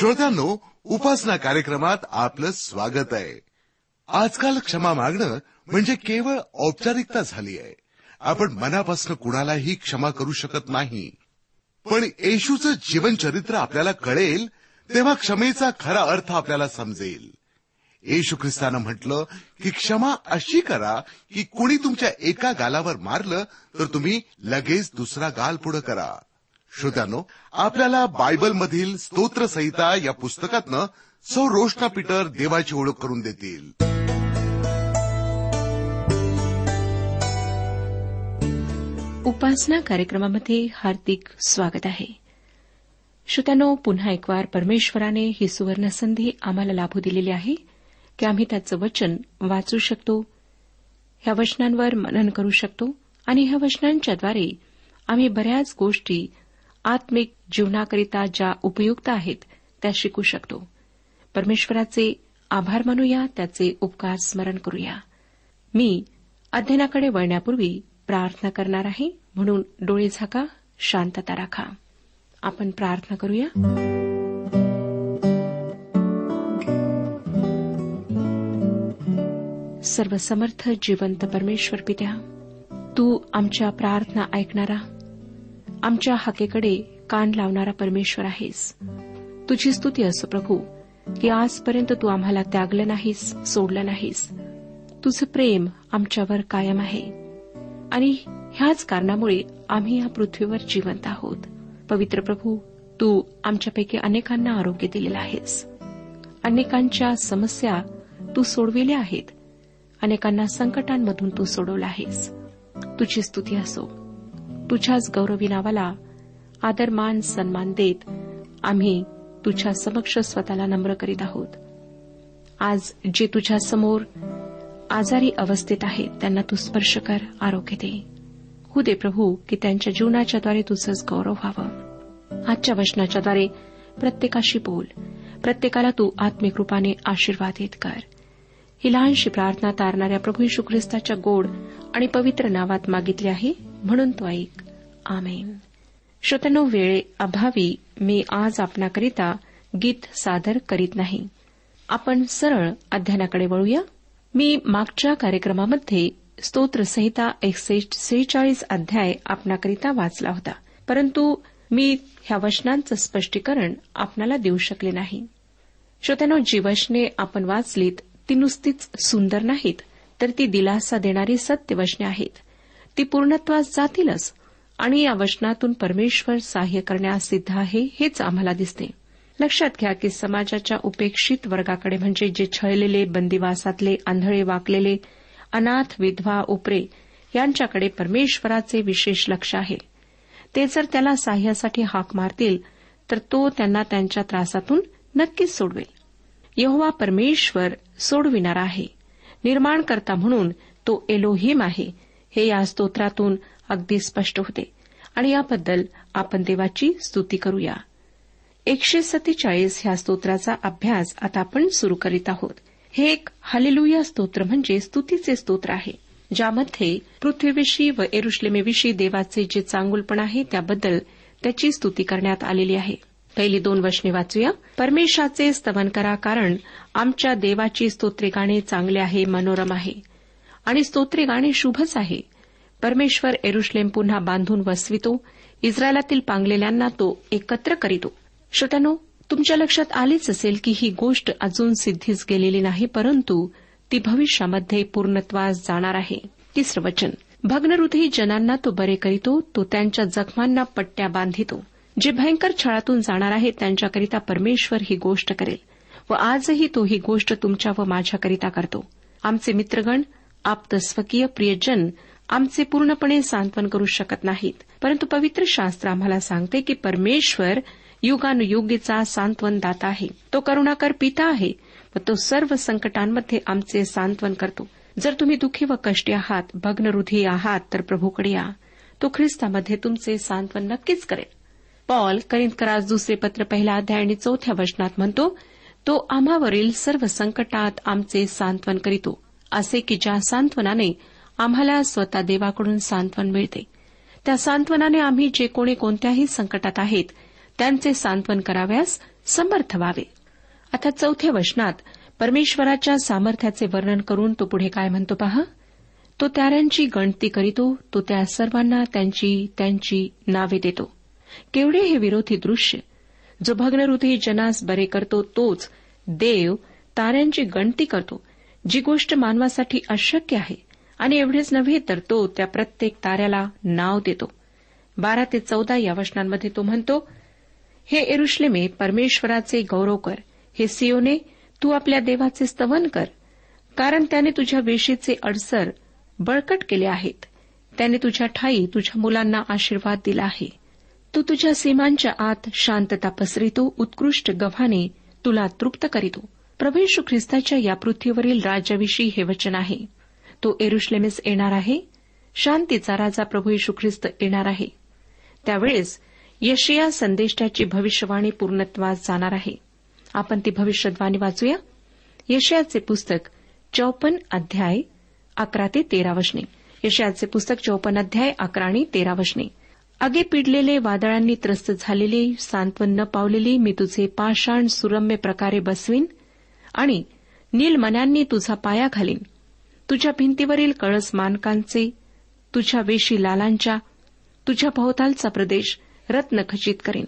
श्रोत्यांनो उपासना कार्यक्रमात आपलं स्वागत आहे. आजकाल क्षमा मागणं म्हणजे केवळ औपचारिकता झाली आहे. आपण मनापासून कुणालाही क्षमा करू शकत नाही. पण येशूचं जीवनचरित्र आपल्याला कळेल तेव्हा क्षमेचा खरा अर्थ आपल्याला समजेल. येशू ख्रिस्तानं म्हटलं की क्षमा अशी करा की कुणी तुमच्या एका गालावर मारलं तर तुम्ही लगेच दुसरा गाल पुढे करा. श्रोत्यानो आपल्याला बायबलमधील स्तोत्रसहिता या पुस्तकातनं सौ रोशना पीटर देवाची ओळख करून देतील. उपासना कार्यक्रमामध्ये हार्दिक स्वागत आहे. श्रोत्यानो पुन्हा एकवार परमेश्वराने ही सुवर्ण संधी आम्हाला लाभू दिलेली आहे की आम्ही त्याचं वचन वाचू शकतो ह्या वचनांवर मनन करू शकतो आणि ह्या वचनांच्याद्वारे आम्ही बऱ्याच गोष्टी आत्मिक जीवनाकरिता ज्या उपयुक्त आहेत त्या शिकू शकतो. परमेश्वराचे आभार मानूया त्याचे उपकार स्मरण करूया. मी अध्ययनाकडे वळण्यापूर्वी प्रार्थना करणार आहे म्हणून डोळे झाका शांतता राखा. आपण प्रार्थना करूया. सर्वसमर्थ जिवंत परमेश्वर पित्या तू आमच्या प्रार्थना ऐकणारा आमच्या हाकेकडे कान लावणारा परमेश्वर आहेस. तुझी स्तुती असो प्रभू की आजपर्यंत तू आम्हाला त्यागलं नाहीस सोडलं नाहीस. तुझं प्रेम आमच्यावर कायम आहे. आणि ह्याच कारणामुळे आम्ही या पृथ्वीवर जिवंत आहोत. पवित्र प्रभू तू आमच्यापैकी अनेकांना आरोग्य दिलेलं आहेस. अनेकांच्या समस्या तू सोडविल्या आहेत. अनेकांना संकटांमधून तू सोडवलं आहेस. तुझी स्तुती असो. तुझ्याच गौरवी नावाला आदरमान सन्मान देत आम्ही तुझ्या समक्ष स्वतःला नम्र करीत आहोत. आज जे तुझ्या समोर आजारी अवस्थेत आहेत त्यांना तू स्पर्श कर आरोग्य दे. हो दे प्रभू की त्यांच्या जीवनाच्याद्वारे तुझंच गौरव व्हावं. आजच्या वचनाच्याद्वारे प्रत्येकाशी बोल. प्रत्येकाला तू आत्मिक रूपाने आशीर्वादित कर. ही लहानशी प्रार्थना तारणाऱ्या प्रभू यशू ख्रिस्ताच्या गोड आणि पवित्र नावात मागितली आहे म्हणून तो ऐक. आमेन. श्रोतनो वेळे अभावी मी आज आपणाकरिता गीत सादर करीत नाही. आपण सरळ अध्ययनाकडे वळूया. मी मागच्या कार्यक्रमामध्ये स्तोत्रसंहिता एकशे सेहेचाळीस अध्याय आपणाकरिता वाचला होता परंतु मी ह्या वचनांचं स्पष्टीकरण आपणाला देऊ शकले नाही. श्रोत्यानो जी वचने आपण वाचलीत ती नुसतीच सुंदर नाहीत तर ती दिलासा देणारी सत्य वचने आहेत. ती पूर्णत्वास जातीलच आणि या वचनातून परमेश्वर सहाय्य करण्यास सिद्ध आहे हेच आम्हाला दिसते. लक्षात घ्या की समाजाच्या उपेक्षित वर्गाकडे म्हणजे जे छळलेले बंदिवासातले आंधळे वाकलेले अनाथ विधवा उपरे यांच्याकडे परमेश्वराचे विशेष लक्ष आहे. ते जर त्याला सहाय्यासाठी हाक मारतील तर तो त्यांना त्यांच्या त्रासातून नक्कीच सोडवेल. यहोवा परमेश्वर सोडविणार आहे. निर्माणकर्ता म्हणून तो एलोहिम आहे. हे या स्तोत्रातून अगदी स्पष्ट होते. आणि याबद्दल आपण देवाची स्तुती करूया. एकशे सत्तेचाळीस ह्या स्तोत्राचा अभ्यास आता आपण सुरू करीत आहोत. हे एक हालेलुया स्तोत्र म्हणजे स्तुतीचे स्तोत्र आहे ज्यामध्ये पृथ्वीविषयी व एरुश्लेमेविषयी देवाचे जे चांगुलपण आहे त्याबद्दल त्याची स्तुती करण्यात आलेली आहे. पहिली दोन वचने वाचूया. परमेशाचे स्तवन करा कारण आमच्या देवाची स्तोत्रे गाणे चांगले आहे मनोरम आहे. आणि स्तोत्रे गाणे शुभच आहे. परमेश्वर एरुश्लेम पुन्हा बांधून वसवितो इस्रायलातील पांगलेल्यांना तो एकत्र करीतो. श्रोत्यानो तुमच्या लक्षात आलेच असेल की ही गोष्ट अजून सिद्धीच गेलेली नाही परंतु ती भविष्यामध्ये पूर्णत्वास जाणार आहे. तिसरं वचन. भग्नहृदयी जनांना तो बरे करीतो तो त्यांच्या जखमांना पट्ट्या बांधितो. जे भयंकर छळातून जाणार आहेत त्यांच्याकरिता परमेश्वर ही गोष्ट करेल. व आजही तो ही गोष्ट तुमच्या व माझ्याकरिता करतो. आमचे मित्रगण आप्त स्वकीय प्रियजन आमचे पूर्णपणे सांत्वन करू शकत नाहीत. परंतु पवित्र शास्त्र आम्हाला सांगते की परमेश्वर युगानुयुगीचा सांत्वन दाता आहे. तो करुणाकर पिता आहे व तो सर्व संकटांमध्ये आमचे सांत्वन करतो. जर तुम्ही दुःखी व कष्टी आहात भग्नहृदयी आहात तर प्रभूकडे या. तो ख्रिस्तामध्ये तुमचे सांत्वन नक्कीच करेल. पॉल करिंदकरास दुसरे पत्र पहिला अध्याय आणि चौथ्या वचनात म्हणतो तो आम्हावरील सर्व संकटात आमचे सांत्वन करीतो असे की ज्या सांत्वनाने आम्हाला स्वतः देवाकडून सांत्वन मिळते. त्या सांत्वनाने आम्ही जे कोणी कोणत्याही संकटात आहेत त्यांचे सांत्वन कराव्यास समर्थ व्हावे. आता चौथ्या वचनात परमेश्वराच्या सामर्थ्याचे वर्णन करून तो पुढे काय म्हणतो पहा? तो त्याऱ्यांची गणती करीतो तो त्या सर्वांना त्यांची त्यांची नावे देतो. केवढे हे विरोधी दृश्य? जो भग्नहृदयी जनास बरे करतो तोच. देव ताऱ्यांची गणती करतो. जी गोष्ट मानवासाठी अशक्य आहे. आणि एवढेच नव्हे तर तो त्या प्रत्येक ताऱ्याला नाव देतो. बारा ते चौदा या वचनांमध्ये तो म्हणतो हे एरुश्लेमे परमेश्वराचे गौरव कर. हे सिओने तू आपल्या देवाचे स्तवन कर. कारण त्याने तुझ्या वेशीचे अडसर बळकट केले आहेत. त्याने तुझ्या ठाई तुझ्या मुलांना आशीर्वाद दिला आहे. तू तुझ्या सीमांच्या आत शांतता पसरितो उत्कृष्ट गव्हाने तुला तृप्त करीतो प्रभू ख्रिस्ताच्या या पृथ्वीवरील राज्याविषयी हे वचन आहे. तो एरुश्लेमेस येणार आहे. शांतीचा राजा प्रभू येशू ख्रिस्त येणार आहे. त्यावेळेस यशिया संदेष्टाची भविष्यवाणी पूर्णत्वास जाणार आहे. आपण ती भविष्यवाणी वाचूया. यशयाचे पुस्तक चौपन्न अध्याय अकरा ते तेरा वशने यशयाचे पुस्तक चौपन्न अध्याय अकरा आणि तेरा वशने आगे पिडलेले वादळांनी त्रस्त झालेले सांत्वन न पावलेली मी तुझे पाषाण सुरम्य प्रकारे बसवीन आणि नीलमन्यांनी तुझा पाया घालीन. तुझ्या भिंतीवरील कळस मानकांचे तुझ्या वेशी लालांच्या तुझ्या भोवतालचा प्रदेश रत्न खचित करीन.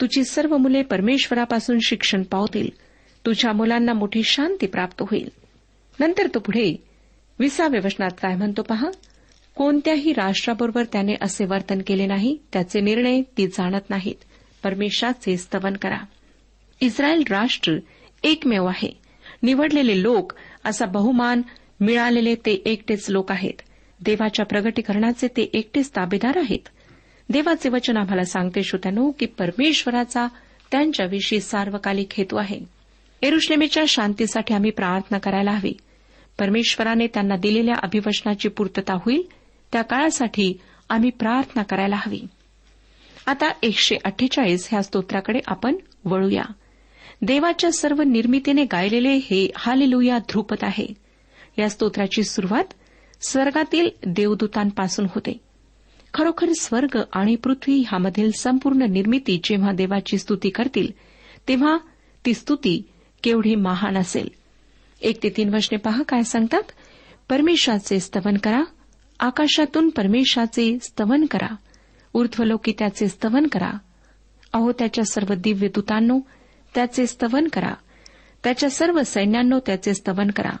तुझी सर्व मुले परमेश्वरापासून शिक्षण पावतील. तुझ्या मुलांना मोठी शांती प्राप्त होईल. नंतर तो पुढे विसाव्या वचनात काय म्हणतो पहा? कोणत्याही राष्ट्राबरोबर त्याने असे वर्तन केले नाही त्याचे निर्णय ती जाणत नाहीत. परमेश्वराचे स्तवन करा. इस्रायल राष्ट्र एकमेव आहे. निवडलेले लोक असा बहुमान मिळालेले ते एकटेच लोक आहेत. देवाच्या प्रगटीकरणाचे ते एकटेच ताबेदार आहेत. देवाचे वचन आम्हाला सांगते श्रोत्यानो की परमेश्वराचा त्यांच्याविषयी सार्वकालिक हेतू आहे. एरुश्लेमेच्या शांतीसाठी आम्ही प्रार्थना करायला हवी. परमेश्वराने त्यांना दिलेल्या अभिवचनाची पूर्तता होईल त्या काळासाठी आम्ही प्रार्थना करायला हवी. आता एकशे अठ्ठेचाळीस ह्या स्तोत्राकडे आपण वळूया. देवाच्या सर्व निर्मितीने गायलेले हे हालेलुया ध्रुपद आहे. या स्तोत्राची सुरुवात स्वर्गातील देवदूतांपासून होते. खरोखर स्वर्ग आणि पृथ्वी ह्यामधील संपूर्ण निर्मिती जेव्हा देवाची स्तुती करतील तेव्हा ती स्तुती केवढी महान असेल. एक ते तीन वचने पहा काय सांगतात? परमेशाचे स्तवन करा आकाशातून परमेशाचे स्तवन करा. ऊर्ध्वलोकी त्याचे स्तवन करा. अहो त्याच्या सर्व दिव्य दूतांनो त्याचे स्तवन करा. त्याच्या सर्व सैन्यांनो त्याचे स्तवन करा.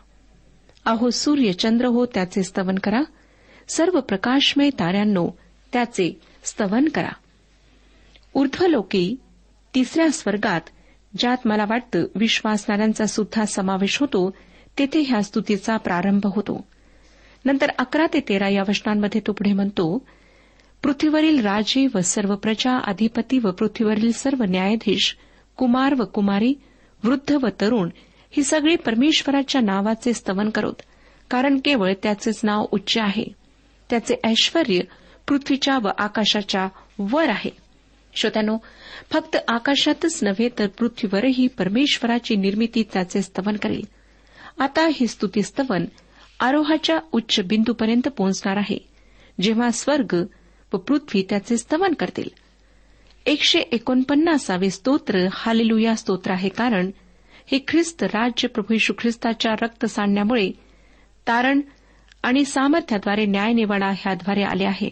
अहो सूर्य चंद्र हो त्याचे स्तवन करा. सर्व प्रकाशमय ताऱ्यांनो त्याचे स्तवन करा. ऊर्ध्वलोकी तिसऱ्या स्वर्गात ज्यात मला वाटतं विश्वासणाऱ्यांचा सुद्धा समावेश होतो तेथे ह्या स्तुतीचा प्रारंभ होतो. नंतर अकरा ते तेरा या वचनांमध्ये तो पुढे म्हणतो पृथ्वीवरील राजे व सर्व प्रजा अधिपती व पृथ्वीवरील सर्व न्यायाधीश कुमार व कुमारी वृद्ध व तरुण ही सगळी परमेश्वराच्या नावाचे स्तवन करोत कारण केवळ त्याचेच नाव उच्च आहे. त्याचे ऐश्वर पृथ्वीच्या व आकाशाच्या वर आहे. श्रोत्यानो फक्त आकाशातच नव्हे तर पृथ्वीवरही परमेश्वराची निर्मिती त्याचे स्तवन करेल. आता हे स्तुतीस्तवन आरोहाच्या उच्च बिंदूपर्यंत पोहोचणार आहे. जेव्हा स्वर्ग व पृथ्वी त्याचे स्तवन करतील. एकशे एकोणपन्नासावे स्तोत्र हालेलुया स्तोत्र आहे कारण हे ख्रिस्त राज्य प्रभू यशू ख्रिस्ताच्या रक्त सांडण्यामुळे तारण आणि सामर्थ्याद्वारे न्यायनिवाडा ह्याद्वारे आले आहे.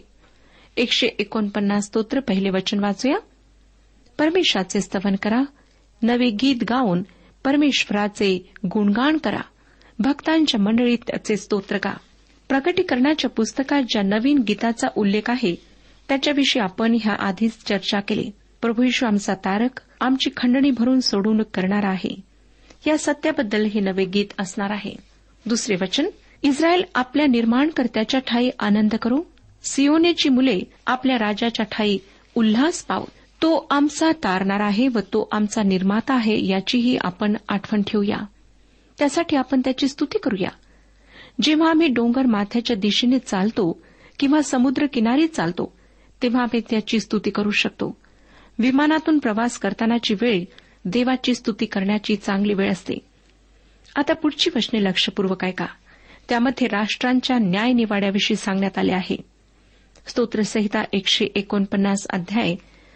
एकशे एकोणपन्नास स्तोत्र पहिले वचन वाचूया. परमेश्वराचे स्तवन करा. नवे गीत गाऊन परमेश्वराचे गुणगान करा. भक्तांच्या मंडळीत त्याचे स्तोत्र गा. प्रकटीकरणाच्या पुस्तकात ज्या नवीन गीताचा उल्लेख आहे त्याच्याविषयी आपण ह्या आधीच चर्चा केली. प्रभू यशू आमचा तारक आमची खंडणी भरून सोडून करणार आहे. या सत्याबद्दल हे नवे गीत असणार आहे. दुसरे वचन इस्रायल आपल्या निर्माणकर्त्याच्या ठाई आनंद करू. सियोनेची मुले आपल्या राजाच्या ठाई उल्हास पावू. तो आमचा तारणार आहे व तो आमचा निर्माता आहे याचीही आपण आठवण ठेवूया. त्यासाठी आपण त्याची स्तुती करूया. जेव्हा आम्ही डोंगर माथ्याच्या दिशेने चालतो किंवा समुद्र किनारी चालतो तेव्हा आम्ही त्याची स्तुती करू शकतो. विमानातून प्रवास करतानाची वेळ देवाची स्तुती करण्याची चांगली वेळ असते. आता पुढची वचने लक्षपूर्वक ऐका. त्यामध्ये राष्ट्रांच्या न्यायनिवाड्याविषयी सांगण्यात आले आहे. स्तोत्रसंहिता एकशे एकोणपन्नास अध्याय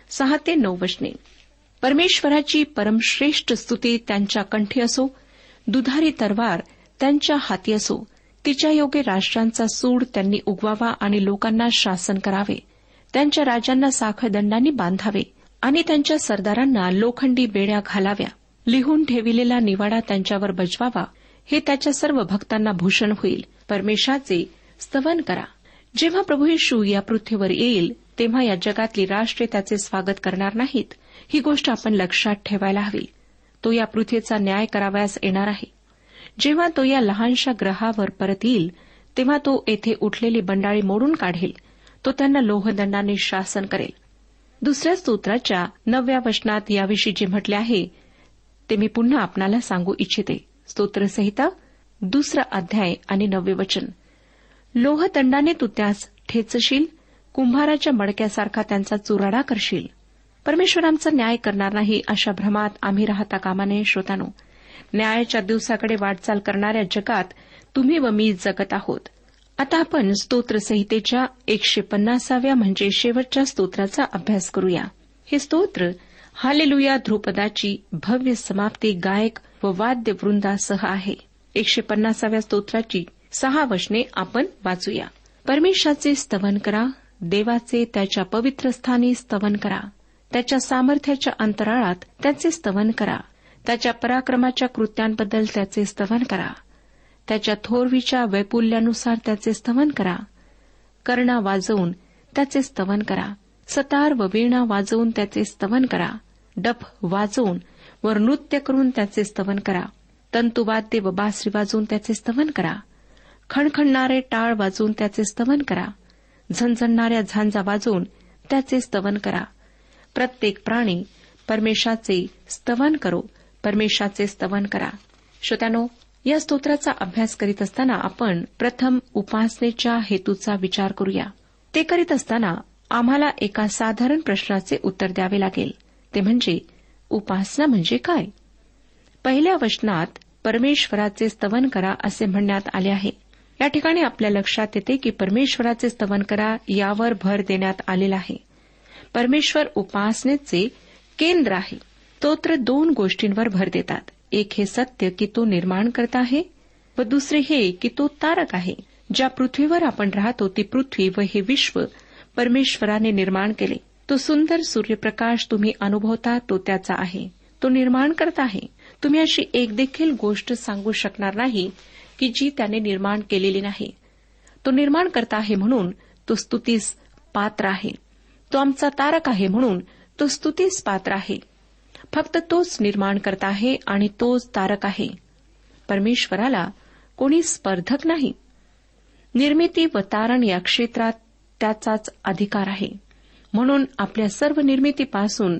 सहा ते नऊ वचने परमेश्वराची परमश्रेष्ठ स्तुती त्यांच्या कंठी असो दुधारी तरवार त्यांच्या हाती असो. तिच्या योगे राष्ट्रांचा सूड त्यांनी उगवावा आणि लोकांना शासन करावे. त्यांच्या राजांना साखळदंडांनी बांधावे आणि त्यांच्या सरदारांना लोखंडी बेड्या घालाव्या. लिहून ठेविलेला निवाडा त्यांच्यावर बजवावा. हे त्याच्या सर्व भक्तांना भूषण होईल. परमेशाचे स्तवन करा. जेव्हा प्रभू येशू या पृथ्वीवर येईल तेव्हा या जगातली राष्ट्रे त्याचे स्वागत करणार नाहीत. ही गोष्ट आपण लक्षात ठेवायला हवी. तो या पृथ्वीचा न्याय करावयास येणार आहे. जेव्हा तो या लहानशा ग्रहावर परत येईल तेव्हा तो येथे उठलेली बंडाळी मोडून काढेल. तो त्यांना लोहदंडाने शासन करेल. दुसऱ्या स्तोत्राच्या नवव्या वचनात याविषयी जे म्हटले आहे ते मी पुन्हा आपणाला सांगू इच्छिते. स्तोत्रसहिता दुसरा अध्याय आणि नववे वचन. लोहदंडाने तू त्यास ठेचशील कुंभाराच्या मडक्यासारखा त्यांचा चुराडा करशील. परमेश्वर आमचा न्याय करणार नाही अशा भ्रमात आम्ही राहता कामाने श्रोतानो. न्यायाच्या दिवसाकडे वाटचाल करणाऱ्या जगात तुम्ही व मी जगत आहोत. आता आपण स्तोत्रसंहितेच्या एकशे पन्नासाव्या म्हणजे शेवटच्या स्तोत्राचा अभ्यास करूया. हे स्तोत्र हालेलुया ध्रुपदाची भव्य समाप्ती गायक व वाद्यवृंदासह आहे. एकशे पन्नासाव्या स्तोत्राची सहा वचने आपण वाचूया. परमेश्वराचे स्तवन करा देवाचे त्याच्या पवित्र स्थानी स्तवन करा. त्याच्या सामर्थ्याच्या अंतराळात त्याचे स्तवन करा. त्याच्या पराक्रमाच्या कृत्यांबद्दल त्याचे स्तवन करा. त्याच्या थोरवीच्या वैपुल्यानुसार त्याचे स्तवन करा. कर्णा वाजवून त्याचे स्तवन करा. सतार व वीणा वाजवून त्याचे स्तवन करा. डफ वाजवून व नृत्य करून त्याचे स्तवन करा. तंतुवाद्य व बासरी वाजवून त्याचे स्तवन करा. खणखणणारे टाळ वाजवून त्याचे स्तवन करा. झणझणणाऱ्या झांजा वाजवून त्याचे स्तवन करा. प्रत्येक प्राणी परमेशाचे स्तवन करो परमेशाचे स्तवन करा. श्रोत्यानो या स्तोत्राचा अभ्यास करीत असताना आपण प्रथम उपासनेच्या हेतूचा विचार करूया. ते करीत असताना आम्हाला एका साधारण प्रश्नाचे उत्तर द्यावे लागेल. ते म्हणजे उपासना म्हणजे काय? पहिल्या वचनात परमेश्वराचे स्तवन करा असे म्हणण्यात आले आहे. या ठिकाणी आपल्या लक्षात येते की परमेश्वराचे स्तवन करा यावर भर देण्यात आलेला आहे. परमेश्वर उपासनेचे केंद्र आहे. तोत्र दोन गोष्टींवर भर देतात. एक हे सत्य की तो निर्माण करता आहे व दुसरे हे की तो तारक आहे. ज्या पृथ्वीवर आपण राहतो ती पृथ्वी व हे विश्व परमेश्वराने निर्माण केले. तो सुंदर सूर्यप्रकाश तुम्ही अनुभवता तो त्याचा आहे. तो निर्माण करत आहे. तुम्ही अशी एक देखील गोष्ट सांगू शकणार नाही की जी त्याने निर्माण केलेली नाही. तो निर्माण करता आहे म्हणून तो स्तुतीस पात्र आहे. तो आमचा तारक आहे म्हणून तो स्तुतीस पात्र आहे. फक्त तोच निर्माण करता आहे आणि तोच तारक आहे. परमेश्वराला कोणी स्पर्धक नाही. निर्मिती व तारण या क्षेत्रात त्याचाच अधिकार आहे. म्हणून आपल्या सर्व निर्मितीपासून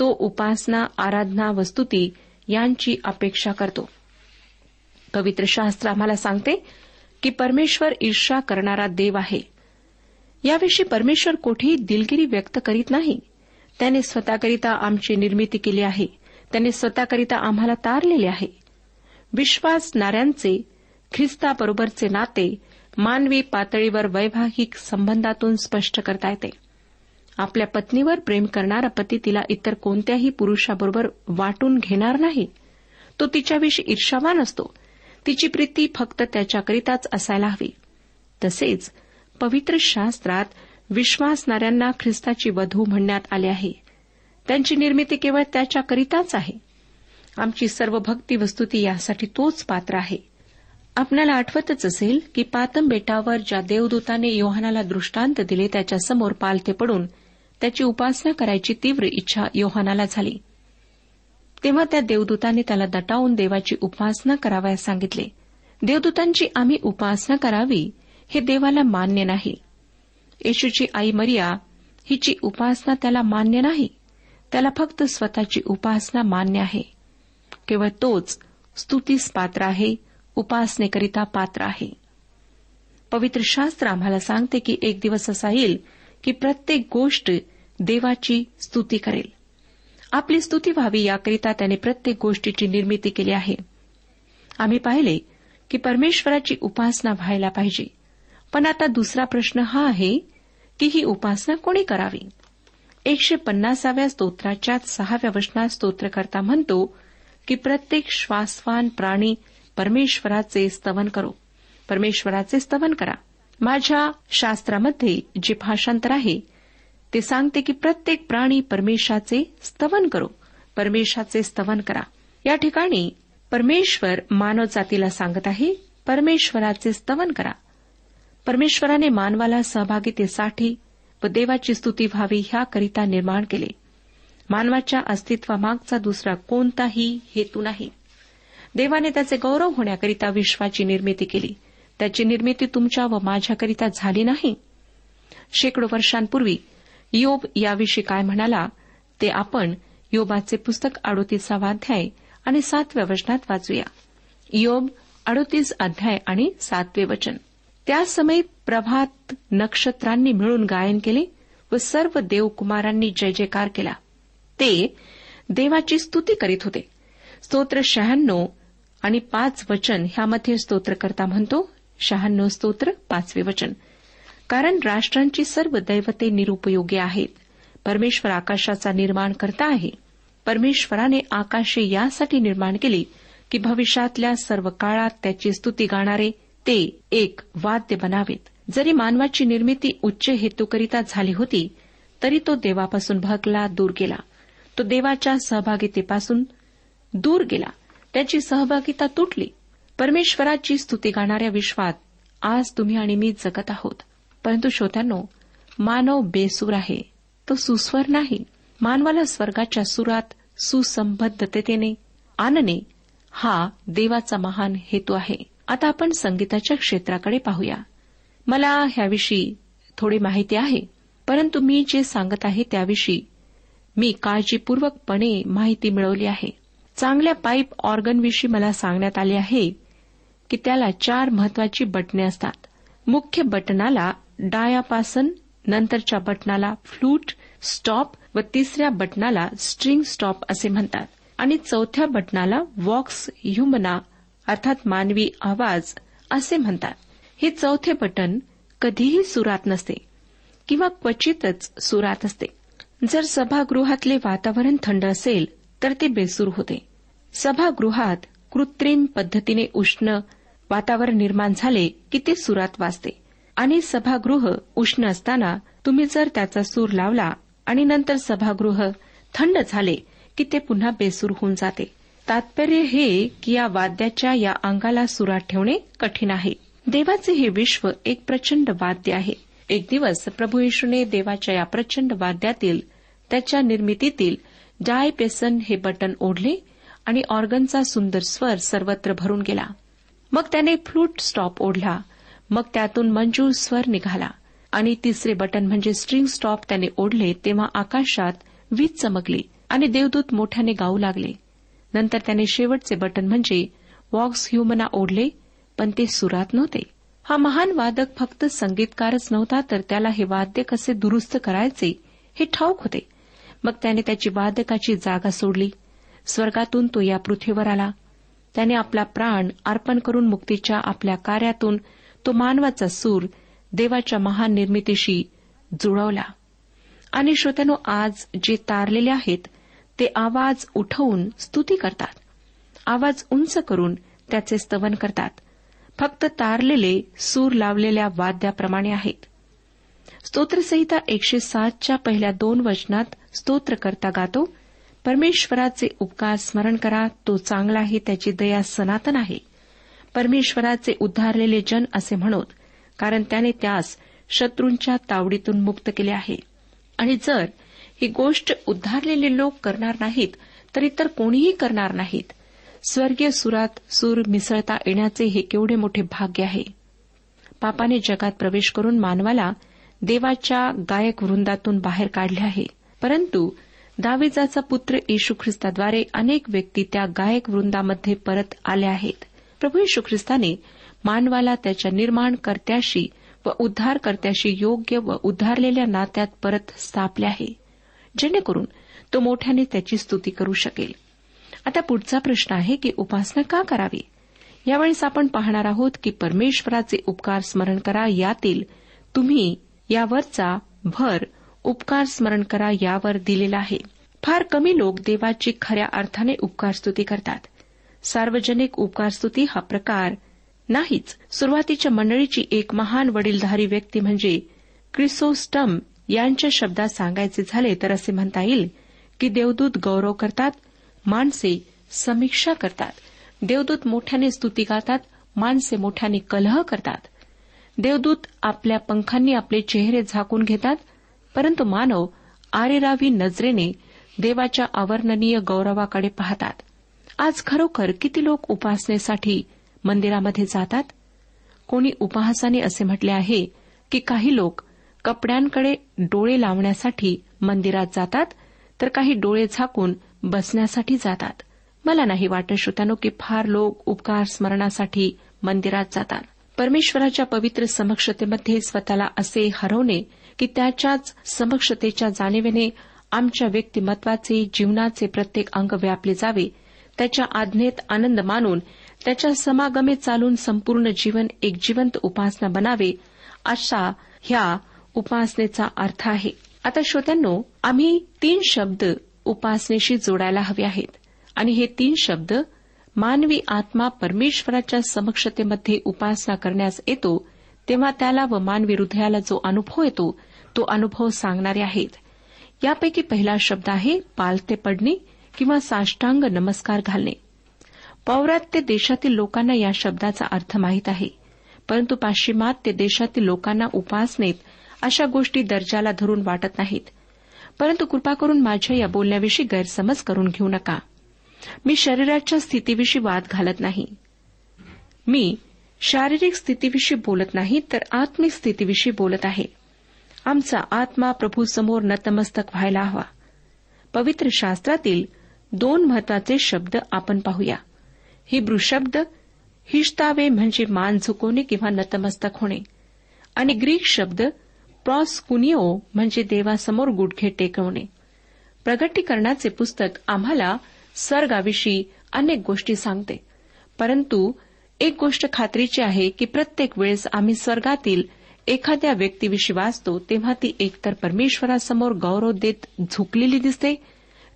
तो उपासना आराधना व स्तुती यांची अपेक्षा करतो. पवित्र शास्त्र आम्हाला सांगते की परमेश्वर ईर्षा करणारा देव आहे. याविषयी परमेश्वर कोठेही दिलगिरी व्यक्त करीत नाही. त्याने स्वतःकरिता आमची निर्मिती केली आहे. त्याने स्वतःकरिता आम्हाला तारलेले आहे. विश्वासणाऱ्यांचे ख्रिस्ताबरोबरचे नाते मानवी पातळीवर वैवाहिक संबंधातून स्पष्ट करता येते. आपल्या पत्नीवर प्रेम करणारा पती तिला इतर कोणत्याही पुरुषाबरोबर वाटून घेणार नाही. तो तिच्याविषयी ईर्षावान असतो. तिची प्रीती फक्त त्याच्याकरिताच असायला हवी. तसेच पवित्र शास्त्रात विश्वासणाऱ्यांना ख्रिस्ताची वधू म्हणण्यात आले आहे. त्यांची निर्मिती केवळ त्याच्याकरिताच आहे. आमची सर्व भक्ती वस्तुती यासाठी तोच पात्र आहे. आपल्याला आठवतच असेल की पातम बेटावर ज्या देवदूताने योहानाला दृष्टांत दिले त्याच्यासमोर पालथे पडून त्याची उपासना करायची तीव्र इच्छा योहानाला झाली. तेव्हा त्या देवदूताने त्याला दटावून देवाची उपासना करावयास सांगितले. देवदूतांची आम्ही उपासना करावी हे देवाला मान्य नाही. येशूची आई मरिया हिची उपासना त्याला मान्य नाही. त्याला फक्त स्वतःची उपासना मान्य आहे. केवळ तोच स्तुतीस पात्र आहे उपासनेकरिता पात्र आहे. पवित्र शास्त्र आम्हाला सांगते की एक दिवस असा येईल की प्रत्येक गोष्ट देवाची स्तुती करेल. आपली स्तुती व्हावी याकरिता त्याने प्रत्येक गोष्टीची निर्मिती केली आहे. आम्ही पाहिले की परमेश्वराची उपासना व्हायला पाहिजे. पण आता दुसरा प्रश्न हा आहे की ही उपासना कोणी करावी? एकशे पन्नासाव्या स्तोत्राच्या सहाव्या वचनात स्तोत्रकर्ता म्हणतो की प्रत्येक श्वासवान प्राणी परमेश्वराचे स्तवन करो. परमेश्वराचे स्तवन करा. माझ्या शास्त्रामध्ये जे भाषांतर आहे ते सांगते की प्रत्येक प्राणी परमेशाचे स्तवन करो. परमेशाचे स्तवन करा. या ठिकाणी परमेश्वर मानव जातीला सांगत आहे परमेश्वराचे स्तवन करा. परमेश्वराने मानवाला सहभागितेसाठी व देवाची स्तुती व्हावी ह्याकरिता निर्माण केले. मानवाच्या अस्तित्वामागचा दुसरा कोणताही हेतू नाही. देवाने त्याचे गौरव होण्याकरिता विश्वाची निर्मिती केली. त्याची निर्मिती तुमच्या व माझ्याकरिता झाली नाही? शेकडो वर्षांपूर्वी योब याविषयी काय म्हणाला ते आपण योबाचे पुस्तक अडोतीसावा अध्याय आणि सातव्या वचनात वाचूया. योब अडोतीस अध्याय आणि सातवे वचन. त्या समय प्रभात नक्षत्रांनी मिळून गायन केले व सर्व देवकुमारांनी जय जयकार केला. ते देवाची स्तुती करीत होते. स्तोत्र शहाण्णव आणि पाच वचन ह्यामध्ये स्तोत्रकर्ता म्हणतो शहाण्णव स्तोत्र पाचवे वचन. कारण राष्ट्रांची सर्व दैवते निरुपयोगी आहेत. परमेश्वर आकाशाचा निर्माण करता आहे. परमेश्वराने आकाशे यासाठी निर्माण केली की भविष्यातल्या सर्व काळात त्याची स्तुती गाणारे ते एक वाद्य बनावेत. जरी मानवाची निर्मिती उच्च हेतूकरिता झाली होती तरी तो देवापासून भगला दूर गेला. तो देवाच्या सहभागितेपासून दूर गेला. त्याची सहभागिता तुटली. परमेश्वराची स्तुती गाणाऱ्या विश्वात आज तुम्ही आणि मी जगत आहोत. परंतु श्रोत्यांनो मानव बेसूर आहे. तो सुस्वर नाही. मानवाला स्वर्गाच्या सुरात सुसंबद्धतेने आणणे हा देवाचा महान हेतू आहे. आता आपण संगीताच्या क्षेत्राकडे पाहूया. मला ह्याविषयी थोडी माहिती आहे परंतु मी जे सांगत आहे त्याविषयी मी काळजीपूर्वकपणे माहिती मिळवली आहे. चांगल्या पाईप ऑर्गनविषयी मला सांगण्यात आले आहे की त्याला चार महत्वाची बटणे असतात. मुख्य बटनाला डायापासन नंतरच्या बटनाला फ्लूट स्टॉप व तिसऱ्या बटनाला स्ट्रिंग स्टॉप असे म्हणतात. आणि चौथ्या बटनाला वॉक्स ह्युमना अर्थात मानवी आवाज असे म्हणतात. हे चौथे बटन कधीही सुरात नसते किंवा क्वचितच सुरात असते. जर सभागृहातले वातावरण थंड असेल तर ते बेसूर होते. सभागृहात कृत्रिम पद्धतीने उष्ण वातावरण निर्माण झाले की ते सुरात वाजते. आणि सभागृह उष्ण असताना तुम्ही जर त्याचा सूर लावला आणि नंतर सभागृह थंड झाले की ते पुन्हा बेसूर होऊन जाते. तात्पर्य हे की या वाद्याच्या या अंगाला सुरात ठेवणे कठीण आहे. देवाचे हे विश्व एक प्रचंड वाद्य आहे. एक दिवस प्रभू येशूने देवाच्या या प्रचंड वाद्यातील त्याच्या निर्मितीतील डाय पेसन हे बटन ओढले आणि ऑर्गनचा सुंदर स्वर सर्वत्र भरून गेला. मग त्याने फ्लूट स्टॉप ओढला. मग त्यातून मंजूर स्वर निघाला. आणि तिसरे बटन म्हणजे स्ट्रिंग स्टॉप त्याने ओढले तेव्हा आकाशात वीज चमकली आणि देवदूत मोठ्याने गाऊ लागले. नंतर त्याने शेवटचे बटन म्हणजे वॉक्स ह्युमना ओढले पण ते सुरात नव्हते. हा महान वादक फक्त संगीतकारच नव्हता तर त्याला हे वाद्य कसे दुरुस्त करायचे हे ठाऊक होते. मग त्याने त्याची वादकाची जागा सोडली. स्वर्गातून तो या पृथ्वीवर आला. त्याने आपला प्राण अर्पण करून मुक्तीच्या आपल्या कार्यातून तो मानवाचा सूर देवाच्या महान निर्मितीशी जुळवला. आणि श्रोत्यानो आज जे तारलेले आहेत ते आवाज उठवून स्तुती करतात. आवाज उंच करून त्याचे स्तवन करतात. फक्त तारलेले सूर लावलेल्या वाद्याप्रमाणे आहेत. स्तोत्रसंहिता एकशे सातच्या पहिल्या दोन वचनात स्तोत्र करता गातो परमेश्वराचे उपकार स्मरण करा तो चांगला आहे त्याची दया सनातन आहे. परमेश्वराचे उद्धारलेले जन असे म्हणत कारण त्याने त्यास शत्रूंच्या तावडीतून मुक्त केले आहे. आणि जर ही गोष्ट उद्धारलेले लोक करणार नाहीत तर इतर कोणीही करणार नाहीत. स्वर्गीय सुरात सूर मिसळता येण्याचे हे केवढे मोठे भाग्य आहे. पापाने जगात प्रवेश करून मानवाला देवाच्या गायक वृंदातून बाहेर काढले आहे. परंतु दाविजाचा पुत्र येशू ख्रिस्ताद्वारे अनेक व्यक्ती त्या गायक वृंदामध्ये परत आल्या आहेत. प्रभू येशू ख्रिस्ताने मानवाला त्याच्या निर्माणकर्त्याशी व उद्धारकर्त्याशी योग्य व उद्धारलेल्या नात्यात परत स्थापले आहे. जेणेकरून तो मोठ्याने त्याची स्तुती करू शकेल. आता पुढचा प्रश्न आहे की उपासना का करावी? यावेळेस आपण पाहणार आहोत की परमेश्वराचे उपकार स्मरण करा यातील तुम्ही यावरचा भर उपकार स्मरण करा यावर दिलेला आहे. फार कमी लोक देवाची खऱ्या अर्थाने उपकार स्तुती करतात. सार्वजनिक उपकार स्तुती हा प्रकार नाहीच. सुरुवातीच्या मंडळीची एक महान वडीलधारी व्यक्ती म्हणजे क्रिसोस्टम यांच्या शब्दात सांगायचे झाले तर असे म्हणता येईल की देवदूत गौरव करतात माणसे समीक्षा करतात. देवदूत मोठ्याने स्तुती गातात माणसे मोठ्याने कलह करतात. देवदूत आपल्या पंखांनी आपले चेहरे झाकून घेतात परंतु मानव आरेरावी नजरेने देवाच्या आवर्णनीय गौरवाकडे पाहतात. आज खरोखर किती लोक उपासनेसाठी मंदिरामध्ये जातात? कोणी उपहासाने असे म्हटले आहे की काही लोक कपड्यांकडे डोळे लावण्यासाठी मंदिरात जातात तर काही डोळे झाकून बसण्यासाठी जातात. मला नाही वाटत श्रोत्यानो की फार लोक उपकार स्मरणासाठी मंदिरात जातात. परमेश्वराच्या पवित्र समक्षतेमध्ये स्वतःला असे हरवणे की त्याच्याच समक्षतेच्या जाणीवेने आमच्या व्यक्तिमत्वाचे जीवनाचे प्रत्येक अंग व्यापले जावे त्याच्या आज्ञेत आनंद मानून त्याच्या समागमे चालून संपूर्ण जीवन एक जिवंत उपासना बनावे अशा ह्या उपासनेचा अर्थ आहे. आता श्रोत्यांनो आम्ही तीन शब्द उपासनेशी जोडायला हवे आहेत. आणि हे तीन शब्द मानवी आत्मा परमेश्वराच्या समक्षतेमध्ये उपासना करण्यास येतो तेव्हा त्याला व मानवी हृदयाला जो अनुभव येतो तो अनुभव सांगणारे आहेत. यापैकी पहिला शब्द आहे पालते पडणे किंवा साष्टांग नमस्कार घालणे. पौरात्य देशातील लोकांना या शब्दाचा अर्थ माहीत आहे. परंतु पाश्चिमात्य देशातील लोकांना उपासनेत अशा गोष्टी दर्जाला धरून वाटत नाहीत. परंतु कृपा करून माझ्या या बोलण्याविषयी गैरसमज करून घेऊ नका. मी शरीराच्या स्थितीविषयी वाद घालत नाही. मी शारीरिक स्थितीविषयी बोलत नाही तर आत्मिक स्थितीविषयी बोलत आहे. आमचा आत्मा प्रभूसमोर नतमस्तक व्हायला हवा. पवित्र शास्त्रातील दोन महत्त्वाचे शब्द आपण पाहूया. हिब्रू शब्द हिश्तावे म्हणजे मान झुकवणे किंवा नतमस्तक होणे. आणि ग्रीक शब्द प्रॉस कुनिओ म्हणजे देवासमोर गुडघे टेकवणे. प्रगटीकरणाचे पुस्तक आम्हाला सर्गाविषयी अनेक गोष्टी सांगते. परंतु एक गोष्ट खात्रीची आहे की प्रत्येक वेळेस आम्ही स्वर्गातील एखाद्या व्यक्तीविषयी वाचतो तेव्हा ती एकतर परमेश्वरासमोर गौरव देत झुकलेली दिसते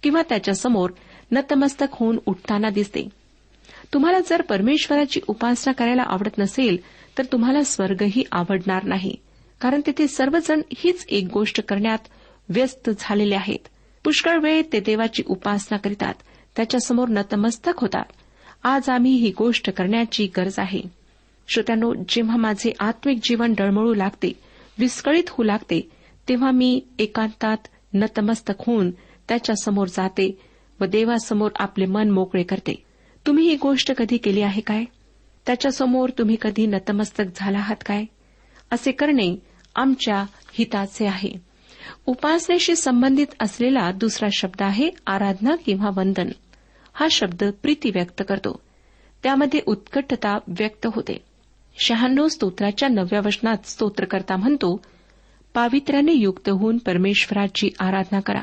किंवा त्याच्यासमोर नतमस्तक होऊन उठताना दिसते. तुम्हाला जर परमेश्वराची उपासना करायला आवडत नसेल तर तुम्हाला स्वर्गही आवडणार नाही. कारण तिथे सर्वजण हीच एक गोष्ट करण्यात व्यस्त झालेले आहेत. पुष्कळ वेळ ते देवाची उपासना करीतात. त्याच्यासमोर नतमस्तक होतात. आज आम्ही ही गोष्ट करण्याची गरज आहे. श्रोत्यानो जेव्हा माझे आत्मिक जीवन डळमळू लागते विस्कळीत होऊ लागते तेव्हा मी एकांतात नतमस्तक होऊन त्याच्यासमोर जाते व देवासमोर आपले मन मोकळे करते. तुम्ही ही गोष्ट कधी केली आहे काय? त्याच्यासमोर तुम्ही कधी नतमस्तक झाला आहात काय? असे करणे आमच्या हिताचे आहे. उपासनेशी संबंधित असलेला दुसरा शब्द आहे आराधना किंवा वंदन. हा शब्द प्रीती व्यक्त करतो. त्यामध्ये उत्कटता व्यक्त होते. शहाण्णव स्तोत्राच्या नवव्या वचनात स्तोत्रकर्ता म्हणतो पावित्र्याने युक्त होऊन परमेश्वराची आराधना करा.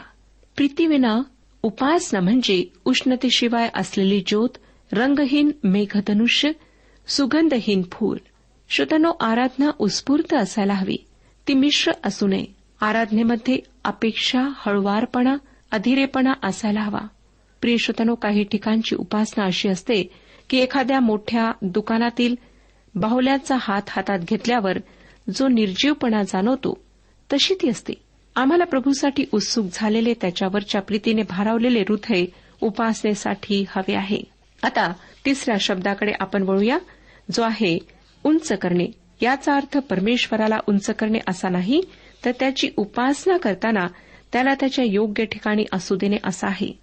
प्रीतीविना उपासना म्हणजे उष्णतेशिवाय असलेली ज्योत रंगहीन मेघधनुष्य सुगंधहीन फूल. श्रोत्यानो आराधना उत्स्फूर्त असायला हवी. ती मिश्र असू नये. आराधनेमध्ये अपेक्षा हळुवारपणा अधिरेपणा असायला हवा. प्रिय श्रोतनो काही ठिकाणची उपासना अशी असते की एखाद्या मोठ्या दुकानातील बाहुल्याचा हात हातात घेतल्यावर जो निर्जीवपणा जाणवतो तशी ती असते. आम्हाला प्रभूसाठी उत्सुक झालेले त्याच्यावरच्या प्रीतीने भारावलेले हृदय उपासनेसाठी हवे आहे. आता तिसऱ्या शब्दाकडे आपण वळूया जो आहे उंच करणे. याचा अर्थ परमेश्वराला उंच करणे असा नाही तर त्याची उपासना करताना त्याला त्याच्या योग्य ठिकाणी असू देणे असा आहे.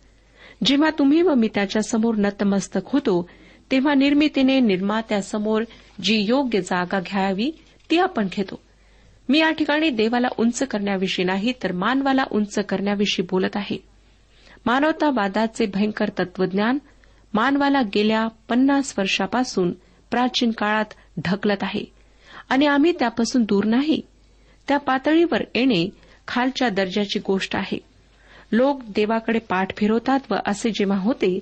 जेव्हा तुम्ही व मी त्याच्यासमोर नतमस्तक होतो तेव्हा निर्मितीने निर्मात्यासमोर जी योग्य जागा घ्यावी ती आपण घेतो. मी या ठिकाणी देवाला उंच करण्याविषयी नाही तर मानवाला उंच करण्याविषयी बोलत आहे. मानवतावादाचे भयंकर तत्वज्ञान मानवाला गेल्या पन्नास वर्षापासून प्राचीन काळात ढकलत आहे. आणि आम्ही त्यापासून दूर नाही. त्या पातळीवर येणे खालच्या दर्जाची गोष्ट आहे. लोक देवाकडे पाठ फिरवतात व असे जेव्हा होते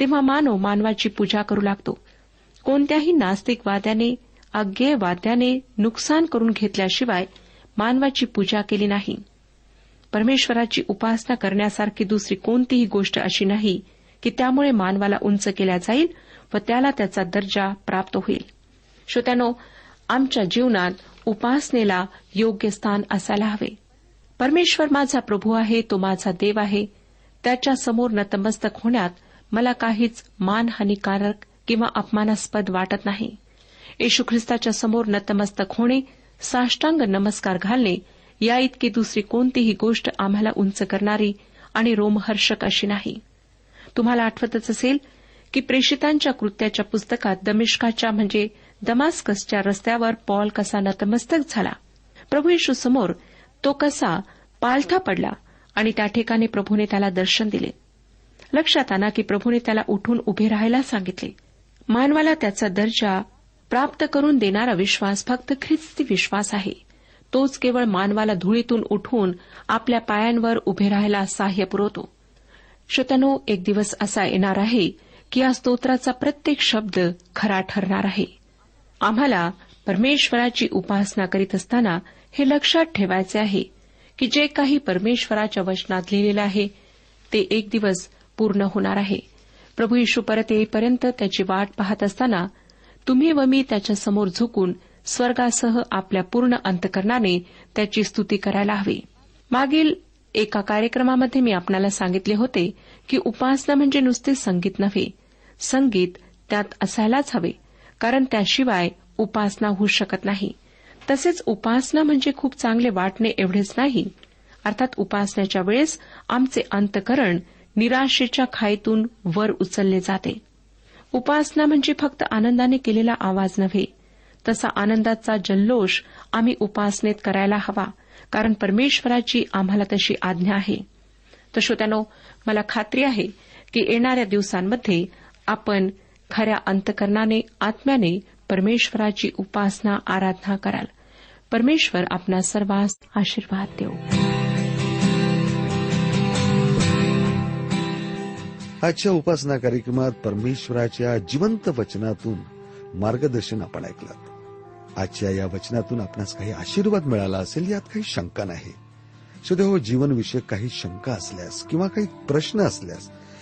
तेव्हा मानव मानवाची पूजा करू लागतो. कोणत्याही नास्तिकवाद्याने अज्ञेयवाद्याने नुकसान करून घेतल्याशिवाय मानवाची पूजा केली नाही. परमेश्वराची उपासना करण्यासारखी दुसरी कोणतीही गोष्ट अशी नाही की त्यामुळे मानवाला उंच केल्या जाईल व त्याला त्याचा दर्जा प्राप्त होईल. श्रोत्यानो आमच्या जीवनात उपासनेला योग्य स्थान असायला हवे. परमेश्वर माझा प्रभू आहे तो माझा देव आहे. त्याच्यासमोर नतमस्तक होण्यात मला काहीच मानहानिकारक किंवा अपमानास्पद वाटत नाही. येशू ख्रिस्ताच्या समोर नतमस्तक होणे साष्टांग नमस्कार घालणे या इतकी दुसरी कोणतीही गोष्ट आम्हाला उंच करणारी आणि रोमहर्षक अशी नाही. तुम्हाला आठवतच असेल की प्रेषितांच्या कृत्याच्या पुस्तकात दमिष्काच्या म्हणजे दमास्कसच्या रस्त्यावर पॉल कसा नतमस्तक झाला. प्रभू येशू समोर तो कसा पालथा पडला आणि त्या ठिकाणी प्रभूने त्याला दर्शन दिले. लक्षात आणा की प्रभूने त्याला उठून उभे राहायला सांगितले. मानवाला त्याचा दर्जा प्राप्त करून देणारा विश्वास फक्त ख्रिस्ती विश्वास आहे. तोच केवळ मानवाला धुळीतून उठून आपल्या पायांवर उभे राहायला सहाय्य पुरवतो श्रोतनो एक दिवस असा येणार आहे की या स्तोत्राचा प्रत्येक शब्द खरा ठरणार आहे. आम्हाला परमेश्वराची उपासना करीत असताना हे लक्षात ठेवायचे आहे की जे काही परमेश्वराच्या वचनात लिहिलेलं आहे ते एक दिवस पूर्ण होणार आहे. प्रभू यशू परत येईपर्यंत त्याची वाट पाहत असताना तुम्ही व मी त्याच्यासमोर झुकून स्वर्गासह आपल्या पूर्ण अंतकरणाने त्याची स्तुती करायला हवी. मागील एका कार्यक्रमामध्ये मी आपणाला सांगितले होते की उपासना म्हणजे नुसते संगीत नव्हे संगीत त्यात असायलाच हवे कारण त्याशिवाय उपासना होऊ शकत नाही. तसेच उपासना म्हणजे खूप चांगले वाटणे एवढेच नाही. अर्थात उपासनेच्या वेळेस आमचे अंतकरण निराशेच्या खाईतून वर उचलले जाते. उपासना म्हणजे फक्त आनंदाने केलेला आवाज नव्हे तसा आनंदाचा जल्लोष आम्ही उपासनेत करायला हवा कारण परमेश्वराची आम्हाला तशी आज्ञा आहे. तर श्रोत्यानो मला खात्री आहे की येणाऱ्या दिवसांमध्ये आपण खऱ्या अंतकरणाने आत्म्याने परमेश्वराची उपासना आराधना कराल. परमेश्वर आपला सर्वांस आशीर्वाद देऊ. आजच्या उपासना कार्यक्रमात परमेश्वराच्या जिवंत वचनातून मार्गदर्शन आपण ऐकलं. आजच्या या वचनातून आपणास काही आशीर्वाद मिळाला असेल यात काही शंका नाही. सध्या हो जीवनविषयक काही शंका असल्यास किंवा काही प्रश्न असल्यास